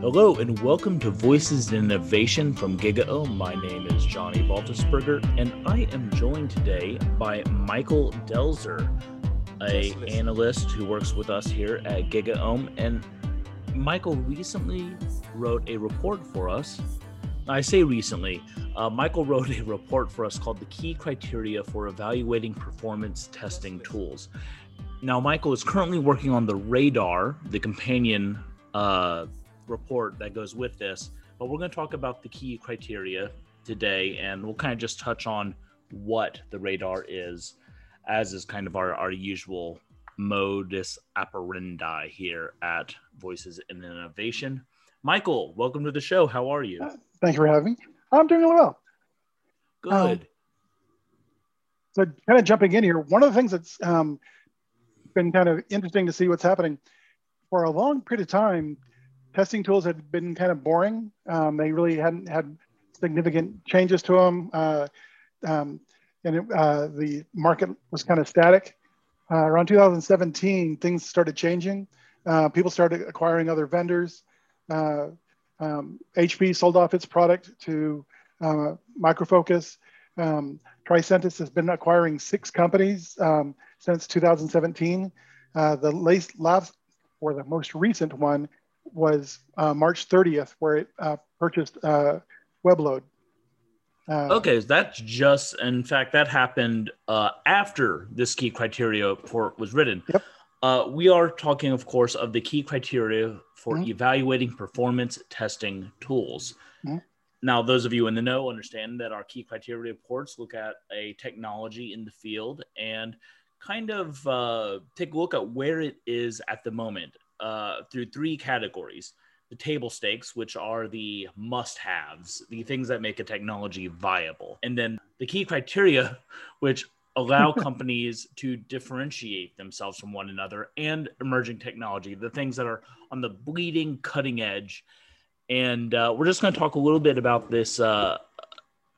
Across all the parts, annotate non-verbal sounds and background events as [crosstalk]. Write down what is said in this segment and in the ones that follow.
Hello and welcome to Voices in Innovation from GigaOM. My name is Johnny Baltisberger, and I am joined today by Michael Delzer, a analyst who works with us here at GigaOM. And Michael recently wrote a report for us. I say recently, uh, Michael wrote a report for us called The Key Criteria for Evaluating Performance Testing Tools. Now, Michael is currently working on the Radar, the companion uh, report that goes with this. But we're going to talk about the key criteria today, and we'll kind of just touch on what the radar is, as is kind of our, our usual modus operandi here at Voices in Innovation. Michael, welcome to the show. How are you? Thank you for having me. I'm doing well. Good. Um, so, kind of jumping in here, one of the things that's um, been kind of interesting to see what's happening for a long period of time testing tools had been kind of boring. Um, they really hadn't had significant changes to them. Uh, um, and it, uh, the market was kind of static. Uh, around 2017, things started changing. Uh, people started acquiring other vendors. Uh, um, HP sold off its product to uh, Micro Focus. Um, Tricentis has been acquiring six companies um, since 2017. the last, or the most recent one was uh, March 30th, where it uh, purchased uh, Webload. Uh, okay, that's just, in fact, that happened uh, after this key criteria report was written. Yep. Uh, we are talking, of course, of the key criteria for mm-hmm. evaluating performance testing tools. Mm-hmm. Now, those of you in the know understand that our key criteria reports look at a technology in the field and kind of uh, take a look at where it is at the moment uh, through three categories the table stakes, which are the must haves, the things that make a technology viable, and then the key criteria, [laughs] which allow [laughs] companies to differentiate themselves from one another and emerging technology, the things that are on the bleeding cutting edge. And uh, we're just going to talk a little bit about this uh,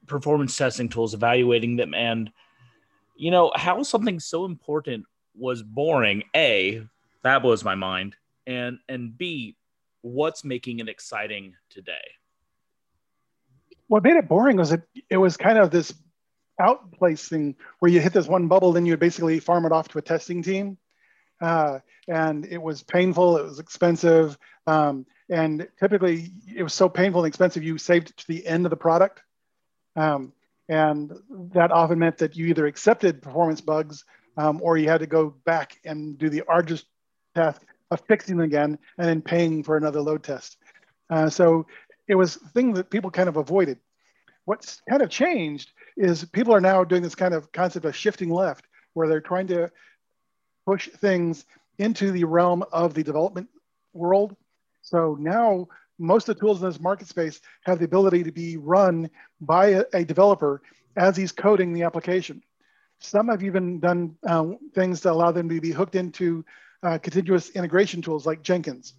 performance testing tools, evaluating them, and you know how something so important was boring. A that blows my mind and and b what's making it exciting today? What made it boring was it it was kind of this outplacing where you hit this one bubble then you would basically farm it off to a testing team. Uh, and it was painful it was expensive um, and typically it was so painful and expensive you saved it to the end of the product. Um, and that often meant that you either accepted performance bugs um, or you had to go back and do the arduous task of fixing them again and then paying for another load test. Uh, so it was a thing that people kind of avoided. What's kind of changed is people are now doing this kind of concept of shifting left, where they're trying to push things into the realm of the development world. So now most of the tools in this market space have the ability to be run by a, a developer as he's coding the application. Some have even done uh, things to allow them to be hooked into uh, continuous integration tools like Jenkins.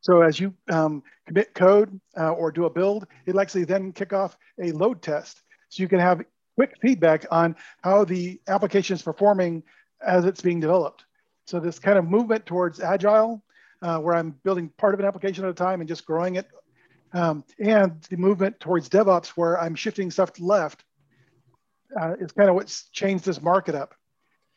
So as you um, commit code uh, or do a build, it'll actually then kick off a load test. So you can have quick feedback on how the application is performing as it's being developed. So this kind of movement towards agile, uh, where I'm building part of an application at a time and just growing it, um, and the movement towards DevOps, where I'm shifting stuff to left, uh, is kind of what's changed this market up.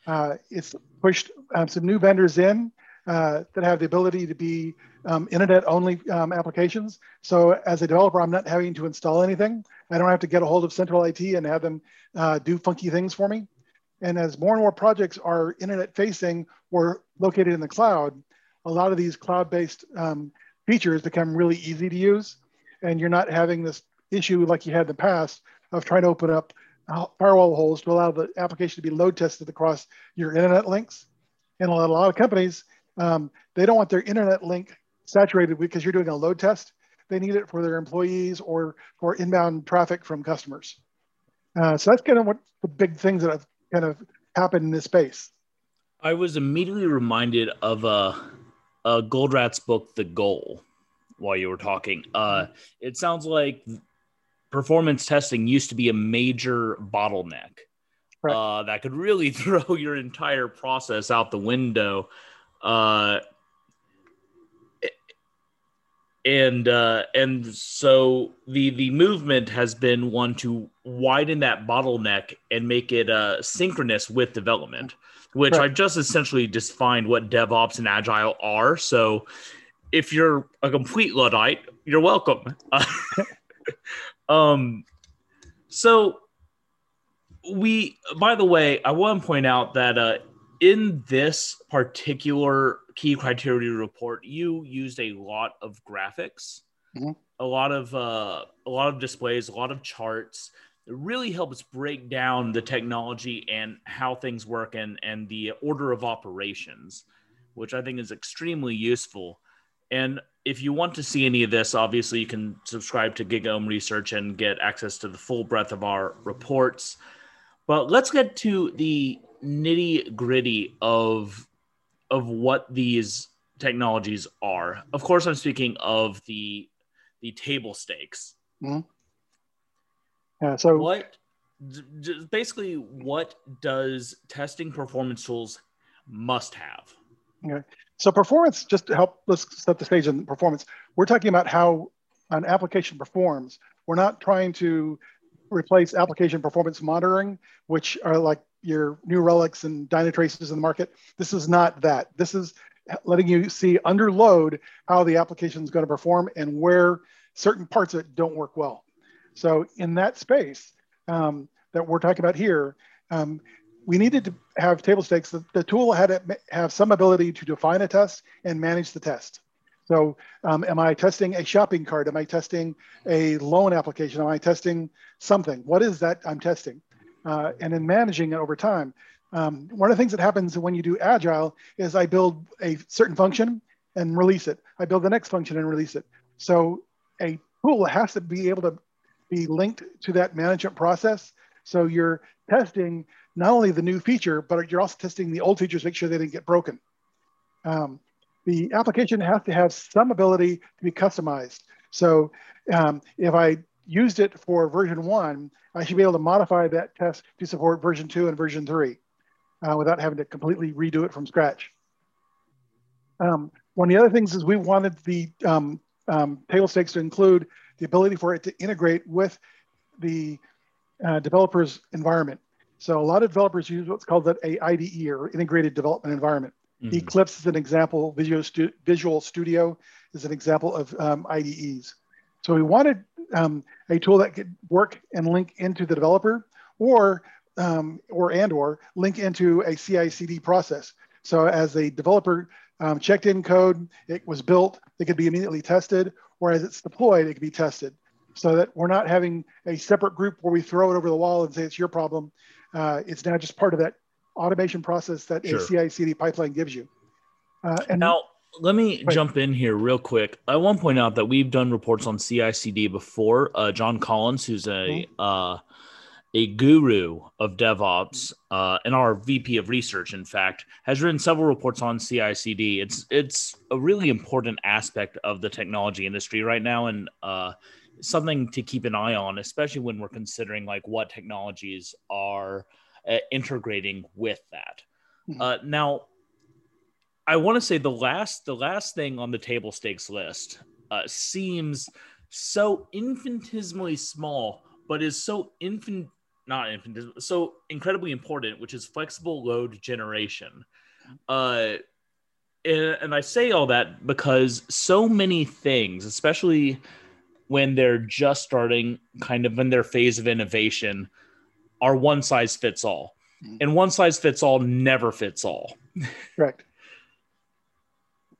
Uh, it's pushed um, some new vendors in uh, that have the ability to be um, internet only um, applications. So as a developer, I'm not having to install anything. I don't have to get a hold of central IT and have them uh, do funky things for me. And as more and more projects are internet facing or located in the cloud, a lot of these cloud-based um, features become really easy to use. And you're not having this issue like you had in the past of trying to open up firewall holes to allow the application to be load tested across your internet links. And a lot, of companies, um, they don't want their internet link saturated because you're doing a load test. They need it for their employees or for inbound traffic from customers. Uh, so that's kind of what the big things that have kind of happened in this space. I was immediately reminded of a, a Goldratt's book, The Goal, while you were talking. Uh, it sounds like performance testing used to be a major bottleneck right. uh, that could really [laughs] throw your entire process out the window. Uh, and uh, and so the the movement has been one to widen that bottleneck and make it uh, synchronous with development, which right. I just essentially defined what DevOps and Agile are. So if you're a complete luddite, you're welcome. [laughs] [laughs] um, so we, by the way, I want to point out that uh, in this particular key criteria report, you used a lot of graphics, mm-hmm. a lot of uh, a lot of displays, a lot of charts. It really helps break down the technology and how things work and and the order of operations, which I think is extremely useful. And if you want to see any of this, obviously you can subscribe to GigaOM Research and get access to the full breadth of our reports. But let's get to the nitty gritty of of what these technologies are. Of course, I'm speaking of the the table stakes. Mm-hmm. Yeah. So what basically what does testing performance tools must have? Okay. So performance, just to help, let's set the stage in performance. We're talking about how an application performs. We're not trying to replace application performance monitoring, which are like your New Relics and Dynatraces in the market. This is not that. This is letting you see under load how the application is going to perform and where certain parts of it don't work well. So in that space um, that we're talking about here, um, we needed to have table stakes. The, the tool had to have some ability to define a test and manage the test. So um, am I testing a shopping cart? Am I testing a loan application? Am I testing something? What is that I'm testing? uh, and in managing it over time. Um, one of the things that happens when you do agile is I build a certain function and release it. I build the next function and release it. So a tool has to be able to be linked to that management process. So you're testing not only the new feature, but you're also testing the old features, to make sure they didn't get broken. Um, the application has to have some ability to be customized. So um, if I used it for version one, I should be able to modify that test to support version two and version three uh, without having to completely redo it from scratch. Um, one of the other things is we wanted the um, um, table stakes to include the ability for it to integrate with the uh, developer's environment. So a lot of developers use what's called a IDE or integrated development environment. Mm-hmm. Eclipse is an example. Visual, Stu- Visual Studio is an example of um, IDEs. So we wanted um, a tool that could work and link into the developer or um, or and or link into a CI/CD process. So as a developer um, checked in code, it was built, it could be immediately tested, or as it's deployed, it could be tested. So that we're not having a separate group where we throw it over the wall and say it's your problem. Uh, it's now just part of that automation process that sure. a CI/CD pipeline gives you. Uh, and now let me right. jump in here real quick. I want to point out that we've done reports on CI/CD before. Uh, Jon Collins, who's a mm-hmm. uh, a guru of DevOps uh, and our VP of research, in fact, has written several reports on CI/CD. It's it's a really important aspect of the technology industry right now, and uh, something to keep an eye on, especially when we're considering like what technologies are uh, integrating with that. Mm-hmm. Uh, now, I want to say the last the last thing on the table stakes list uh, seems so infinitesimally small, but is so infant not infinitesimal, so incredibly important, which is flexible load generation. Uh, and, and I say all that because so many things, especially when they're just starting, kind of in their phase of innovation, are one size fits all, mm-hmm. and one size fits all never fits all. Correct.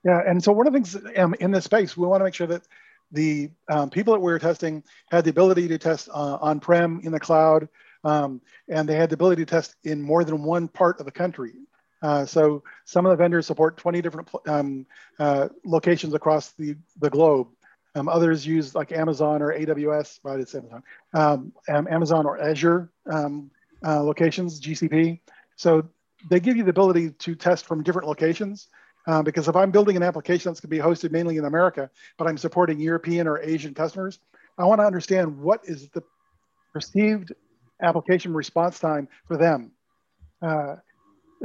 Yeah, and so one of the things um, in this space, we want to make sure that the um, people that we were testing had the ability to test uh, on-prem in the cloud, um, and they had the ability to test in more than one part of the country. Uh, so some of the vendors support 20 different um, uh, locations across the, the globe. Um, others use like Amazon or AWS, right? It's Amazon, um, Amazon or Azure uh, locations, GCP. So they give you the ability to test from different locations. Uh, because if I'm building an application that's going to be hosted mainly in America, but I'm supporting European or Asian customers, I want to understand what is the perceived application response time for them. Uh,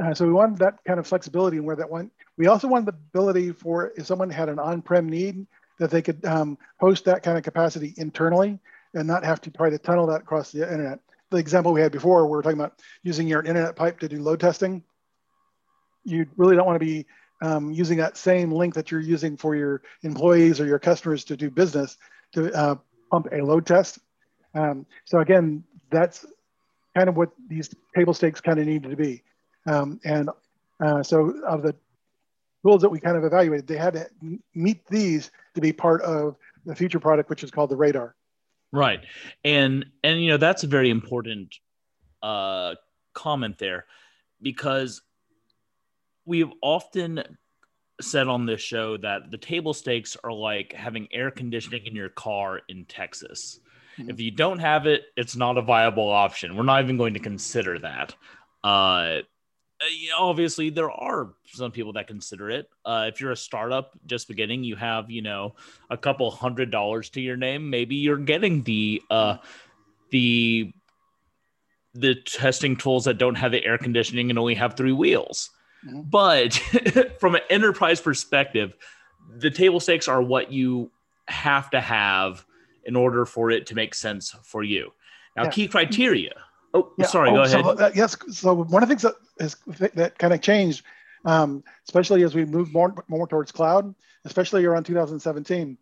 uh, so we wanted that kind of flexibility and where that went. We also wanted the ability for if someone had an on-prem need, that they could um, host that kind of capacity internally and not have to try to tunnel that across the internet. The example we had before, we were talking about using your internet pipe to do load testing. You really don't want to be um, using that same link that you're using for your employees or your customers to do business to uh, pump a load test. Um, so again, that's kind of what these table stakes kind of needed to be. Um, and uh, so of the tools that we kind of evaluated, they had to meet these to be part of the future product, which is called the radar. Right. And, and, you know, that's a very important uh, comment there because we've often said on this show that the table stakes are like having air conditioning in your car in Texas. Mm-hmm. If you don't have it, it's not a viable option. We're not even going to consider that. Uh, obviously, there are some people that consider it. Uh, if you're a startup just beginning, you have you know a couple hundred dollars to your name. Maybe you're getting the uh, the the testing tools that don't have the air conditioning and only have three wheels. Mm-hmm. But [laughs] from an enterprise perspective, the table stakes are what you have to have in order for it to make sense for you. Now, yeah. key criteria. Oh, yeah. sorry. Oh, go ahead. So, uh, yes. So one of the things that is that kind of changed, um, especially as we move more more towards cloud, especially around 2017,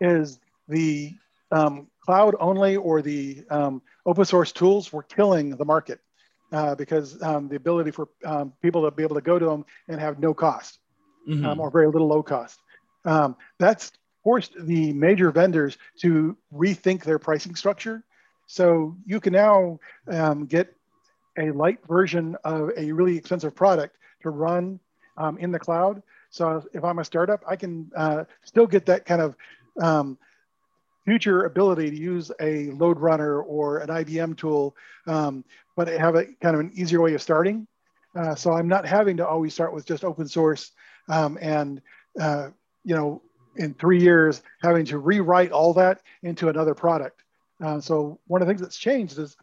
is the um, cloud only or the um, open source tools were killing the market uh, because um, the ability for um, people to be able to go to them and have no cost mm-hmm. um, or very little low cost. Um, that's forced the major vendors to rethink their pricing structure. So you can now um, get a light version of a really expensive product to run um, in the cloud. So if I'm a startup, I can uh, still get that kind of um, future ability to use a LoadRunner or an IBM tool, um, but have a kind of an easier way of starting. Uh, so I'm not having to always start with just open source um, and, uh, you know, in three years having to rewrite all that into another product. Uh, so one of the things that's changed is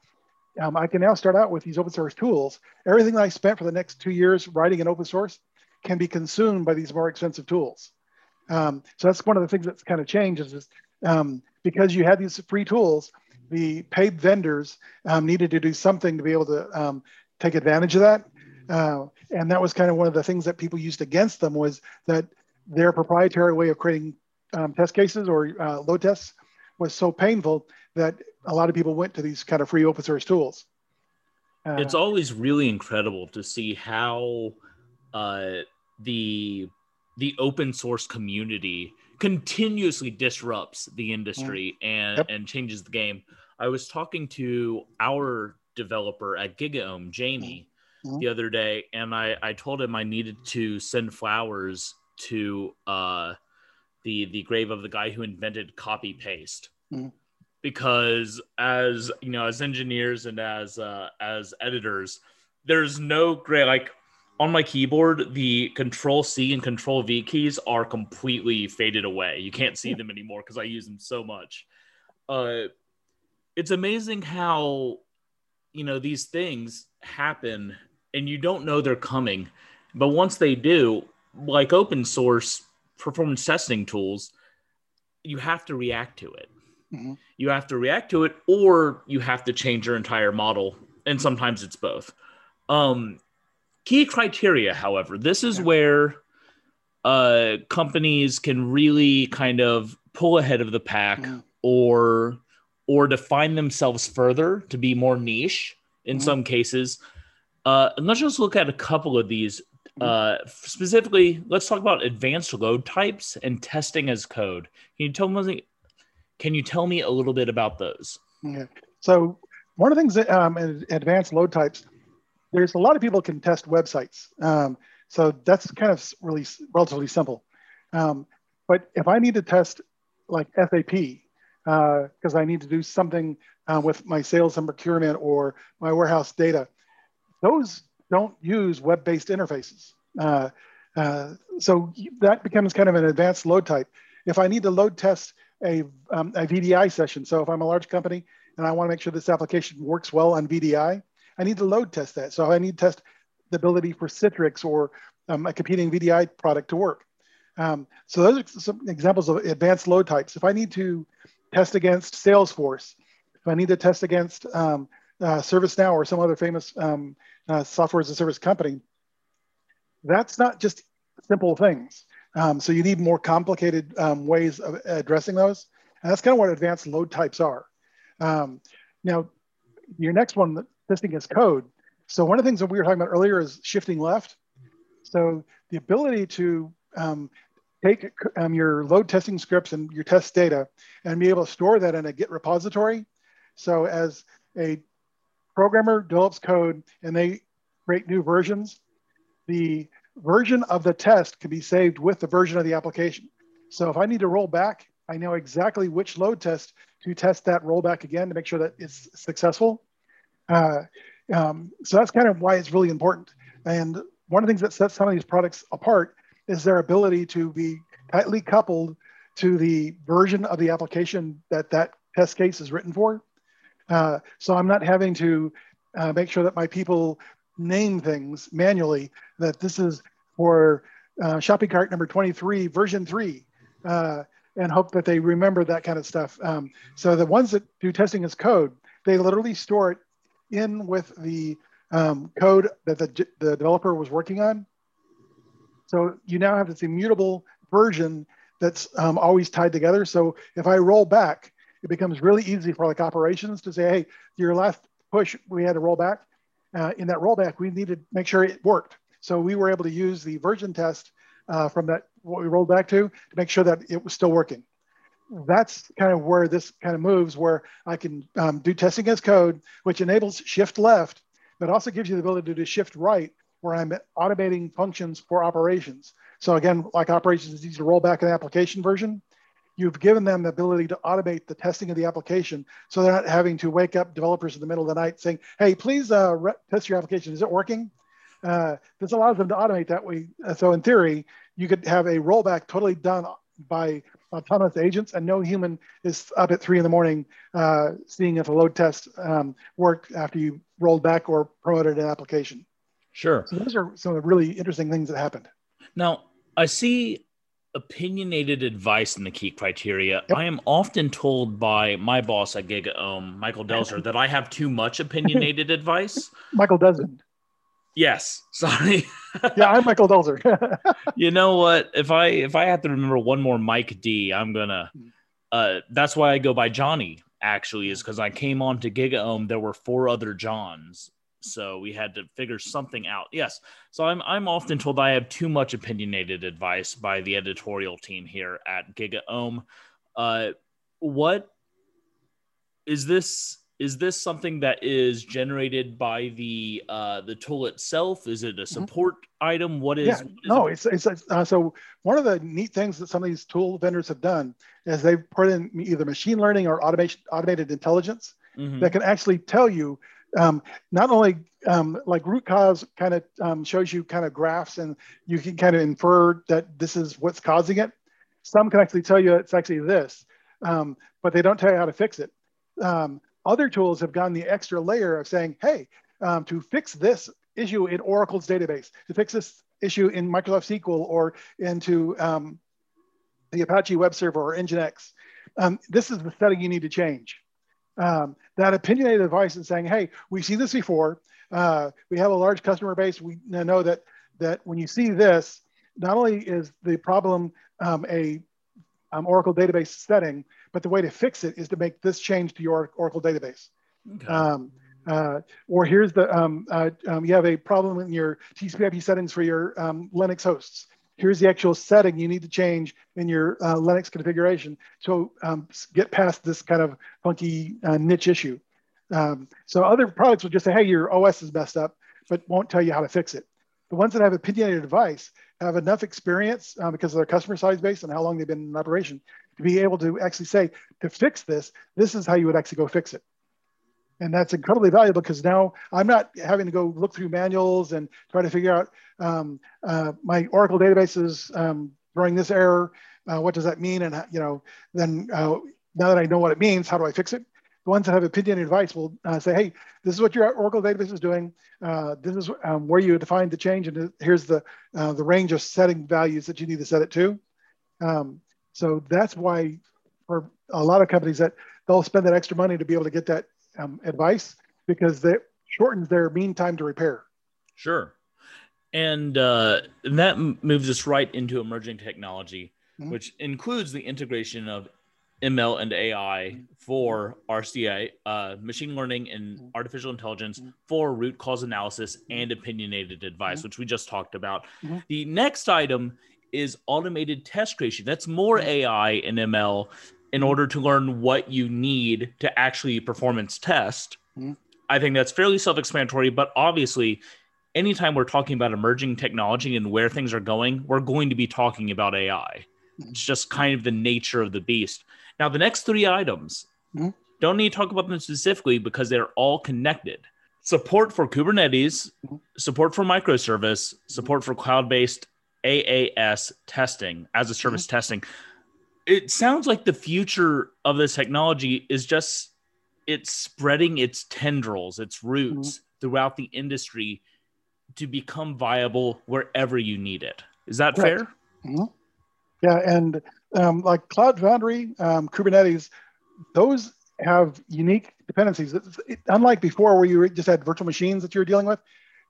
um, I can now start out with these open source tools. Everything that I spent for the next two years writing in open source can be consumed by these more expensive tools. Um, so that's one of the things that's kind of changed is, is um, because you had these free tools, the paid vendors um, needed to do something to be able to um, take advantage of that. Uh, and that was kind of one of the things that people used against them was that their proprietary way of creating um, test cases or uh, load tests was so painful that a lot of people went to these kind of free open source tools. Uh, it's always really incredible to see how uh, the the open source community continuously disrupts the industry mm. and yep. and changes the game. I was talking to our developer at GigaOM, Jamie, mm. the other day, and I I told him I needed to send flowers to uh the the grave of the guy who invented copy paste. Mm. Because as you know, as engineers and as uh, as editors, there's no great like on my keyboard, the Control C and Control V keys are completely faded away. You can't see them anymore because I use them so much. Uh, it's amazing how you know these things happen and you don't know they're coming, but once they do, like open source performance testing tools, you have to react to it. Mm-hmm. You have to react to it, or you have to change your entire model, and sometimes it's both. Um, Key criteria, however, this is yeah. where uh, companies can really kind of pull ahead of the pack yeah. or or define themselves further to be more niche in mm-hmm. some cases. Uh, and let's just look at a couple of these. Mm-hmm. Uh, specifically, let's talk about advanced load types and testing as code. Can you tell me? Can you tell me a little bit about those? Yeah. So one of the things that um, in advanced load types, there's a lot of people can test websites. Um, so that's kind of really relatively simple. Um, but if I need to test like SAP, because uh, I need to do something uh, with my sales and procurement or my warehouse data, those don't use web-based interfaces. Uh, uh so that becomes kind of an advanced load type. If I need to load test a, um, a VDI session, so if I'm a large company and I want to make sure this application works well on VDI, I need to load test that. So I need to test the ability for Citrix or um, a competing VDI product to work. Um, so those are some examples of advanced load types. If I need to test against Salesforce, if I need to test against um, uh, ServiceNow or some other famous um, uh, software as a service company, that's not just simple things. Um, so you need more complicated um, ways of addressing those. And that's kind of what advanced load types are. Um, now, your next one, testing is code. So one of the things that we were talking about earlier is shifting left. So the ability to um, take um, your load testing scripts and your test data and be able to store that in a Git repository. So as a programmer develops code and they create new versions, the version of the test can be saved with the version of the application. So if I need to roll back, I know exactly which load test to test that rollback again to make sure that it's successful. Uh, um, so that's kind of why it's really important. And one of the things that sets some of these products apart is their ability to be tightly coupled to the version of the application that that test case is written for. Uh, so I'm not having to uh, make sure that my people name things manually, that this is for uh, shopping cart number 23, version three, uh, and hope that they remember that kind of stuff. Um, so the ones that do testing as code, they literally store it in with the um, code that the, the developer was working on. So you now have this immutable version that's um, always tied together. So if I roll back, it becomes really easy for like operations to say, hey, your last push, we had to roll back. Uh, in that rollback, we needed to make sure it worked. So we were able to use the version test uh, from that, what we rolled back to, to make sure that it was still working. That's kind of where this kind of moves, where I can um, do testing as code, which enables shift left, but also gives you the ability to do shift right where I'm automating functions for operations. So again, like operations is easy to roll back an application version. You've given them the ability to automate the testing of the application so they're not having to wake up developers in the middle of the night saying, hey, please uh, test your application. Is it working? Uh, this allows them to automate that way. Uh, so in theory, you could have a rollback totally done by autonomous agents and no human is up at three in the morning uh, seeing if a load test um, worked after you rolled back or promoted an application. Sure. So those are some of the really interesting things that happened. Now, I see opinionated advice in the key criteria. Yep. I am often told by my boss at GigaOM, Michael [laughs] Delzer, that I have too much opinionated advice. [laughs] Michael doesn't. Yes, [laughs] sorry. yeah, I'm Michael Delzer. you know what? If I if I have to remember one more Mike D, I'm gonna. Hmm. Uh, that's why I go by Johnny. Actually, is because I came on to GigaOM. There were four other Johns, so we had to figure something out. Yes. So I'm I'm often told I have too much opinionated advice by the editorial team here at GigaOM. Uh, what is this? Is this something that is generated by the uh, the tool itself? Is it a mm-hmm. support mm-hmm. item? What is? Yeah, what is no, it? it's it's uh, so one of the neat things that some of these tool vendors have done is they've put in either machine learning or automation automated intelligence mm-hmm. that can actually tell you um, not only um, like root cause kind of um, shows you kind of graphs and you can kind of infer that this is what's causing it. Some can actually tell you it's actually this, um, but they don't tell you how to fix it. Um, other tools have gone the extra layer of saying, hey, um, to fix this issue in Oracle's database, to fix this issue in Microsoft SQL or into the Apache web server or Nginx, this is the setting you need to change um, that opinionated advice and saying, hey, we've seen this before. Uh, we have a large customer base. We know that that when you see this, not only is the problem um, a um, Oracle database setting, but the way to fix it is to make this change to your Oracle database. Okay. Um, uh, or here's the um, uh, um, you have a problem in your TCP/IP settings for your um, Linux hosts here's the actual setting you need to change in your uh, Linux configuration to um, get past this kind of funky uh, niche issue. Um, so other products will just say, hey, your OS is messed up, but won't tell you how to fix it. The ones that have opinionated advice have enough experience uh, because of their customer size base and how long they've been in operation to be able to actually say, to fix this, this is how you would actually go fix it and that's incredibly valuable because now I'm not having to go look through manuals and try to figure out um, uh, my Oracle database is um, throwing this error. Uh, what does that mean? And you know, then uh, now that I know what it means, how do I fix it? The ones that have opinion and advice will uh, say, "Hey, this is what your Oracle database is doing. Uh, this is um, where you define the change, and here's the uh, the range of setting values that you need to set it to." Um, so that's why for a lot of companies that they'll spend that extra money to be able to get that um, advice because that shortens their mean time to repair. Sure. And uh, that moves us right into emerging technology, mm-hmm. which includes the integration of ML and AI for RCA, uh, machine learning and mm-hmm. artificial intelligence mm-hmm. for root cause analysis and opinionated advice, which we just talked about. The next item is automated test creation. That's more AI and ML in order to learn what you need to actually performance test. Mm-hmm. I think that's fairly self explanatory, but obviously, anytime we're talking about emerging technology and where things are going, we're going to be talking about AI. Mm-hmm. It's just kind of the nature of the beast. Now, the next three items mm-hmm. don't need to talk about them specifically because they're all connected. Support for Kubernetes, mm-hmm. support for microservice, support for cloud based AAS testing as a service mm-hmm. testing. It sounds like the future of this technology is just it's spreading its tendrils, its roots mm-hmm. throughout the industry to become viable wherever you need it. Is that fair? Mm-hmm. Yeah, and um, like Cloud Foundry, um, Kubernetes, those have unique dependencies. It, unlike before, where you just had virtual machines that you were dealing with,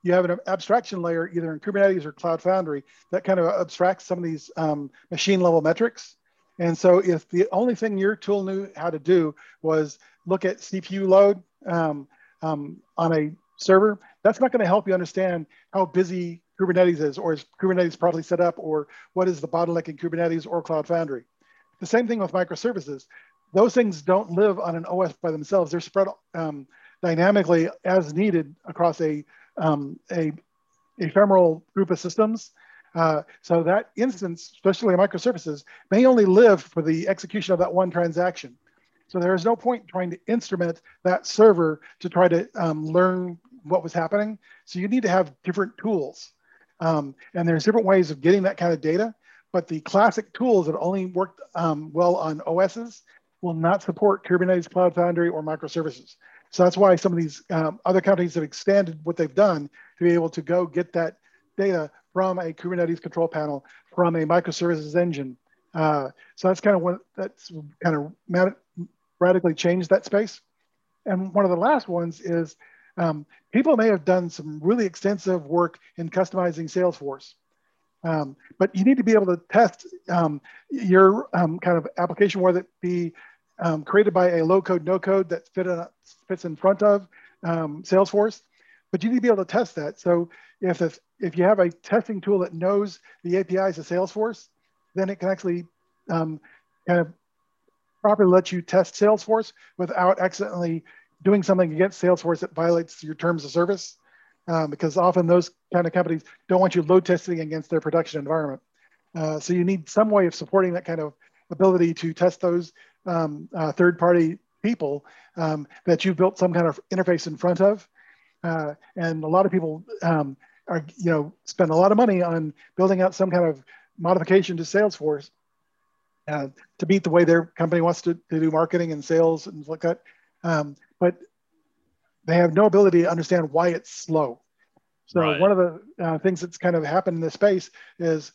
you have an abstraction layer either in Kubernetes or Cloud Foundry that kind of abstracts some of these um, machine level metrics. And so, if the only thing your tool knew how to do was look at CPU load um, um, on a server, that's not going to help you understand how busy Kubernetes is, or is Kubernetes properly set up, or what is the bottleneck in Kubernetes or Cloud Foundry. The same thing with microservices. Those things don't live on an OS by themselves. They're spread um, dynamically as needed across a, um, a ephemeral group of systems. Uh, so that instance, especially microservices, may only live for the execution of that one transaction. So there is no point trying to instrument that server to try to um, learn what was happening. So you need to have different tools. Um, and there's different ways of getting that kind of data, but the classic tools that only worked um, well on OSs will not support Kubernetes Cloud Foundry or microservices. So that's why some of these um, other companies have extended what they've done to be able to go get that data from a Kubernetes control panel, from a microservices engine. Uh, so that's kind of what that's kind of radically changed that space. And one of the last ones is um, people may have done some really extensive work in customizing Salesforce, um, but you need to be able to test um, your um, kind of application, whether it be um, created by a low code, no code that fit in, fits in front of um, Salesforce, but you need to be able to test that. So if, if, if you have a testing tool that knows the APIs of Salesforce, then it can actually kind of properly let you test Salesforce without accidentally doing something against Salesforce that violates your terms of service, um, because often those kind of companies don't want you load testing against their production environment. Uh, so you need some way of supporting that kind of ability to test those um, uh, third-party people um, that you've built some kind of interface in front of. Uh, and a lot of people um, are, you know, spend a lot of money on building out some kind of modification to Salesforce uh, to beat the way their company wants to, to do marketing and sales and like that. Um, but they have no ability to understand why it's slow. So right. one of the uh, things that's kind of happened in this space is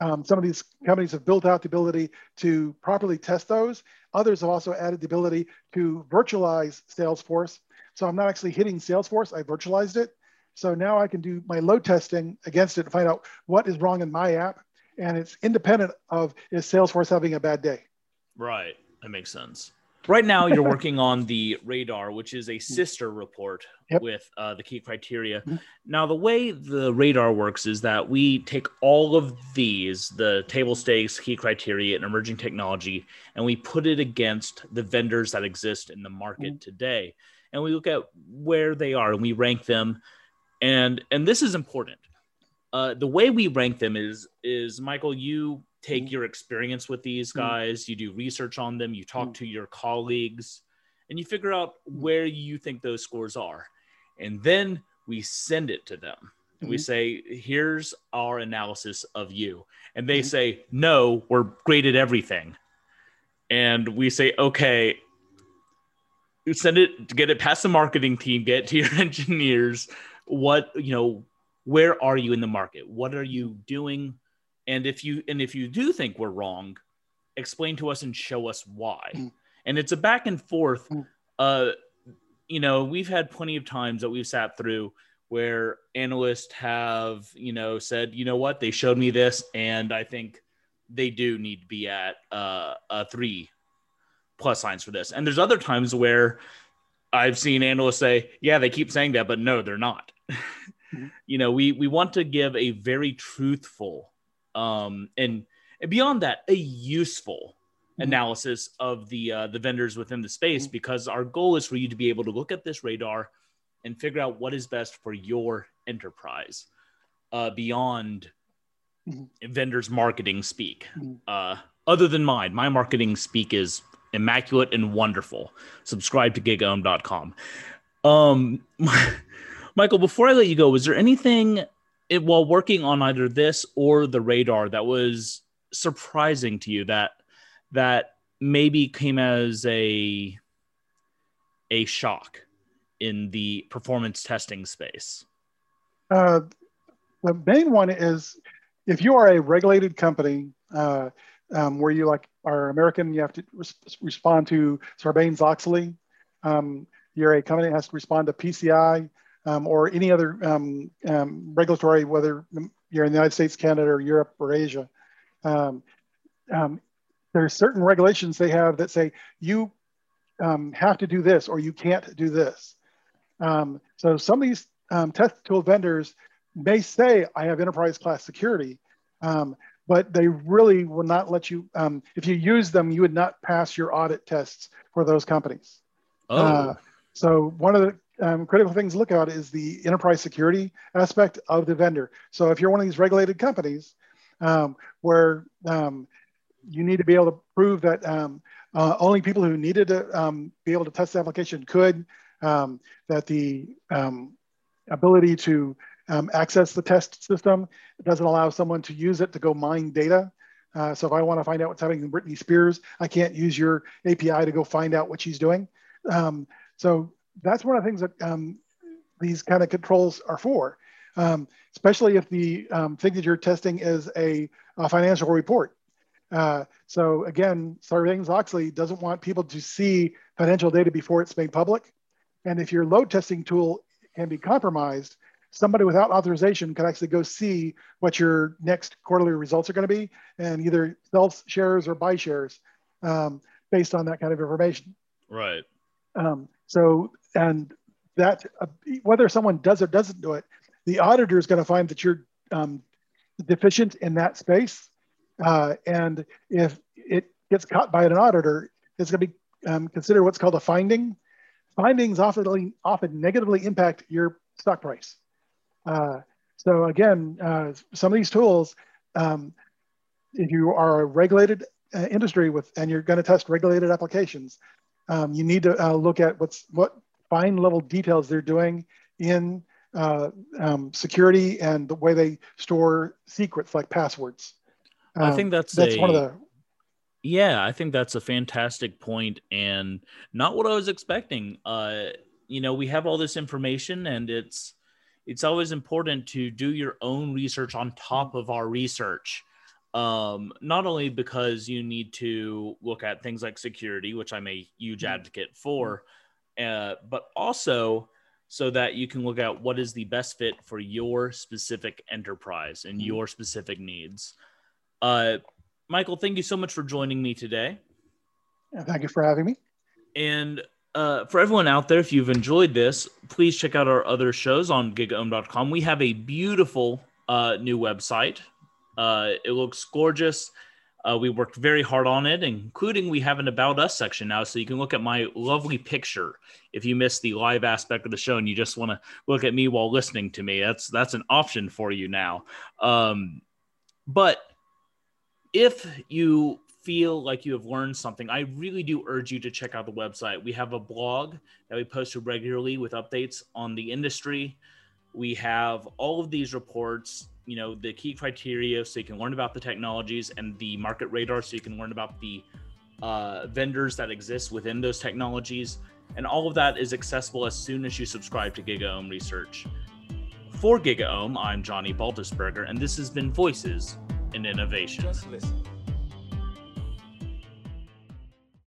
um, some of these companies have built out the ability to properly test those. Others have also added the ability to virtualize Salesforce. So I'm not actually hitting Salesforce, I virtualized it. So now I can do my load testing against it and find out what is wrong in my app. And it's independent of is Salesforce having a bad day. Right. That makes sense. Right now, you're [laughs] working on the radar, which is a sister report yep. with uh, the key criteria. Mm-hmm. Now, the way the radar works is that we take all of these, the table stakes, key criteria, and emerging technology, and we put it against the vendors that exist in the market mm-hmm. today. And we look at where they are and we rank them. And and this is important. Uh, the way we rank them is is Michael, you take mm-hmm. your experience with these mm-hmm. guys, you do research on them, you talk mm-hmm. to your colleagues, and you figure out where you think those scores are. And then we send it to them. Mm-hmm. We say, here's our analysis of you. And they say, no, we're great at everything. And we say, okay, send it, get it past the marketing team, get to your [laughs] engineers. What, you know, where are you in the market? What are you doing? And if you and if you do think we're wrong, explain to us and show us why. Mm. And it's a back and forth. Mm. Uh, you know, we've had plenty of times that we've sat through where analysts have, you know, said, you know what, they showed me this, and I think they do need to be at uh, a three plus signs for this. And there's other times where I've seen analysts say, yeah, they keep saying that, but no, they're not. [laughs] mm-hmm. You know, we we want to give a very truthful um, and, and beyond that, a useful mm-hmm. analysis of the uh, the vendors within the space mm-hmm. because our goal is for you to be able to look at this radar and figure out what is best for your enterprise uh, beyond mm-hmm. vendors marketing speak. Mm-hmm. Uh, other than mine, my marketing speak is immaculate and wonderful. Subscribe to gigaom.com. Um, [laughs] Michael, before I let you go, was there anything it, while working on either this or the radar that was surprising to you that that maybe came as a a shock in the performance testing space? Uh, the main one is if you are a regulated company uh, um, where you like are American, you have to res- respond to Sarbanes Oxley. Um, you're a company that has to respond to PCI um, or any other um, um, regulatory, whether you're in the United States, Canada, or Europe or Asia. There are certain regulations they have that say you have to do this or you can't do this. so some of these test tool vendors may say, I have enterprise class security, um, but they really will not let you, um, if you use them, you would not pass your audit tests for those companies. Oh. Uh, so one of the um, critical things to look at is the enterprise security aspect of the vendor. So if you're one of these regulated companies um, where um, you need to be able to prove that um, uh, only people who needed to um, be able to test the application could, that the ability to um, access the test system. It doesn't allow someone to use it to go mine data. Uh, so if I want to find out what's happening in Britney Spears, I can't use your API to go find out what she's doing. Um, so that's one of the things that um, these kind of controls are for, um, especially if the um, thing that you're testing is a, a financial report. Uh, so again, Sarbanes-Oxley doesn't want people to see financial data before it's made public. And if your load testing tool can be compromised, somebody without authorization could actually go see what your next quarterly results are going to be and either sell shares or buy shares um, based on that kind of information. Right. Um, so, and that uh, whether someone does or doesn't do it, the auditor is going to find that you're um, deficient in that space. Uh, and if it gets caught by an auditor, it's going to be um, considered what's called a finding. Findings often, often negatively impact your stock price. Uh, so again, uh, some of these tools, um, if you are a regulated uh, industry with and you're going to test regulated applications, um, you need to uh, look at what's what fine level details they're doing in uh, um, security and the way they store secrets like passwords. I think um, that's that's a, one of the. Yeah, I think that's a fantastic point and not what I was expecting. Uh, you know, we have all this information and it's it's always important to do your own research on top of our research. Um, not only because you need to look at things like security, which I'm a huge mm-hmm. advocate for, uh, but also so that you can look at what is the best fit for your specific enterprise and mm-hmm. your specific needs. Uh, Michael, thank you so much for joining me today. Thank you for having me. And uh, for everyone out there, if you've enjoyed this, please check out our other shows on gigaom.com. We have a beautiful uh, new website. Uh, it looks gorgeous. Uh, we worked very hard on it, including we have an About Us section now, so you can look at my lovely picture if you missed the live aspect of the show and you just want to look at me while listening to me. That's that's an option for you now. Um, but if you feel like you have learned something, I really do urge you to check out the website. We have a blog that we post regularly with updates on the industry. We have all of these reports, you know, the key criteria so you can learn about the technologies and the market radar so you can learn about the uh, vendors that exist within those technologies. And all of that is accessible as soon as you subscribe to GigaOM Research. For GigaOM, I'm Johnny Baltisberger, and this has been Voices in Innovation.